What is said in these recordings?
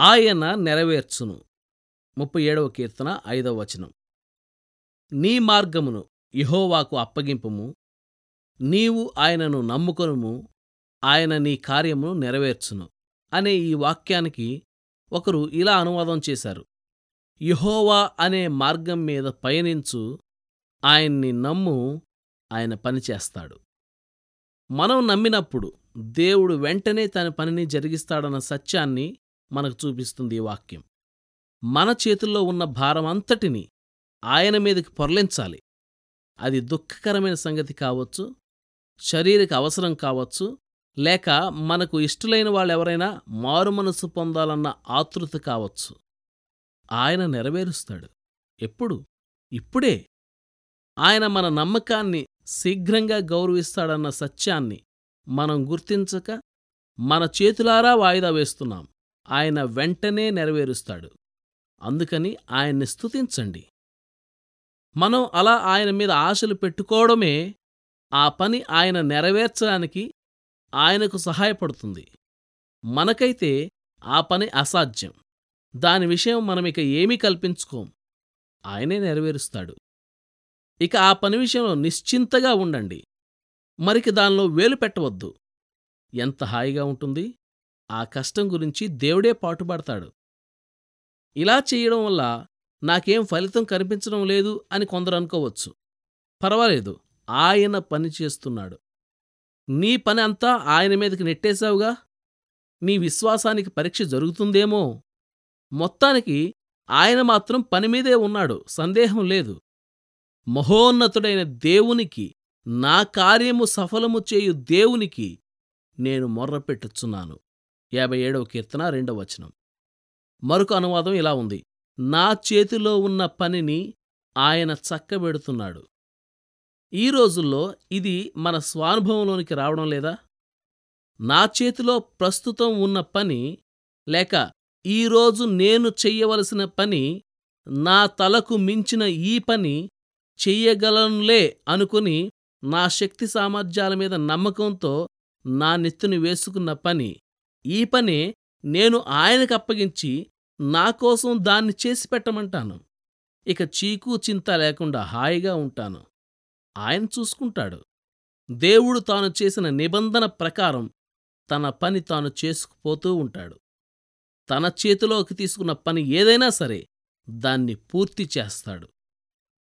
ఆయన నెరవేర్చును. ముప్పై ఏడవ కీర్తన ఐదవ వచనం. నీ మార్గమును ఇహోవాకు అప్పగింపుము. నీవు ఆయనను నమ్ముకొనుము. ఆయన నీ కార్యమును నెరవేర్చును. అనే ఈ వాక్యానికి ఒకరు ఇలా అనువాదం చేశారు. యెహోవా అనే మార్గం మీద పయనించు. ఆయన్ని నమ్ము. ఆయన పనిచేస్తాడు మనం నమ్మినప్పుడు దేవుడు వెంటనే తన పనిని జరిగిస్తాడన్న సత్యాన్ని మనకు చూపిస్తుంది ఈ వాక్యం. మన చేతుల్లో ఉన్న భారం అంతటిని ఆయన మీదకి పొరలించాలి. అది దుఃఖకరమైన సంగతి కావచ్చు శరీరక అవసరం కావచ్చు లేక మనకు ఇష్టలైన వాళ్ళెవరైనా మారుమనసు పొందాలన్న ఆతృత కావచ్చు. ఆయన నెరవేరుస్తాడు. ఎప్పుడు? ఇప్పుడే. ఆయన మన నమ్మకాన్ని శీఘ్రంగా గౌరవిస్తాడన్న సత్యాన్ని మనం గుర్తించక మన చేతులారా వాయిదా వేస్తున్నాం. ఆయన వెంటనే నెరవేరుస్తాడు. అందుకని ఆయన్ని స్తుతించండి. మనం అలా ఆయన మీద ఆశలు పెట్టుకోవడమే ఆ పని ఆయన నెరవేర్చడానికి ఆయనకు సహాయపడుతుంది. మనకైతే ఆ పని అసాధ్యం. దాని విషయం మనమిక ఏమీ కల్పించుకోం. ఆయనే నెరవేరుస్తాడు. ఇక ఆ పని విషయంలో నిశ్చింతగా ఉండండి. మరికి దానిలో వేలు పెట్టవద్దు. ఎంత హాయిగా ఉంటుంది? ఆ కష్టం గురించి దేవుడే పాటుపడతాడు. ఇలా చేయడం వల్ల నాకేం ఫలితం కనిపించడం లేదు అని కొందరు అనుకోవచ్చు. పర్వాలేదు ఆయన పని చేస్తున్నాడు. నీ పని అంతా ఆయన మీదకి నెట్టేశావుగా? నీ విశ్వాసానికి పరీక్ష జరుగుతుందేమో? మొత్తానికి ఆయన మాత్రం పనిమీదే ఉన్నాడు సందేహం లేదు. మహోన్నతుడైన దేవునికి నా కార్యము సఫలము చేయు దేవునికి నేను మొర్రపెట్టుచున్నాను. యాభై ఏడవ కీర్తన రెండవ వచనం. మరొక అనువాదం ఇలా ఉంది. నా చేతిలో ఉన్న పనిని ఆయన చక్కబెడుతున్నాడు. ఈ రోజుల్లో ఇది మన స్వానుభవంలోనికి రావడం లేదా? నా చేతిలో ప్రస్తుతం ఉన్న పని లేక ఈరోజు నేను చెయ్యవలసిన పని నా తలకు మించిన ఈ పని చెయ్యగలనులే అనుకుని నా శక్తి సామర్థ్యాల మీద నమ్మకంతో నా నెత్తిని వేసుకున్న పని ఈ పనే నేను ఆయనకు అప్పగించి దాన్ని చేసి పెట్టమంటాను. ఇక చీకు చింత లేకుండా హాయిగా ఉంటాను. ఆయన చూసుకుంటాడు. దేవుడు తాను చేసిన నిబంధన ప్రకారం తన పని తాను చేసుకుపోతూ ఉంటాడు. తన చేతిలోకి తీసుకున్న పని ఏదైనా సరే దాన్ని పూర్తి చేస్తాడు.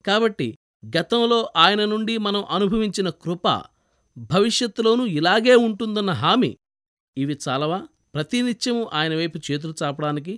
కాబట్టి గతంలో ఆయన నుండి మనం అనుభవించిన కృప భవిష్యత్తులోనూ ఇలాగే ఉంటుందన్న హామీ ఇవి చాలవా? ప్రతినిత్యము ఆయన వైపు చేతులు చాపడానికి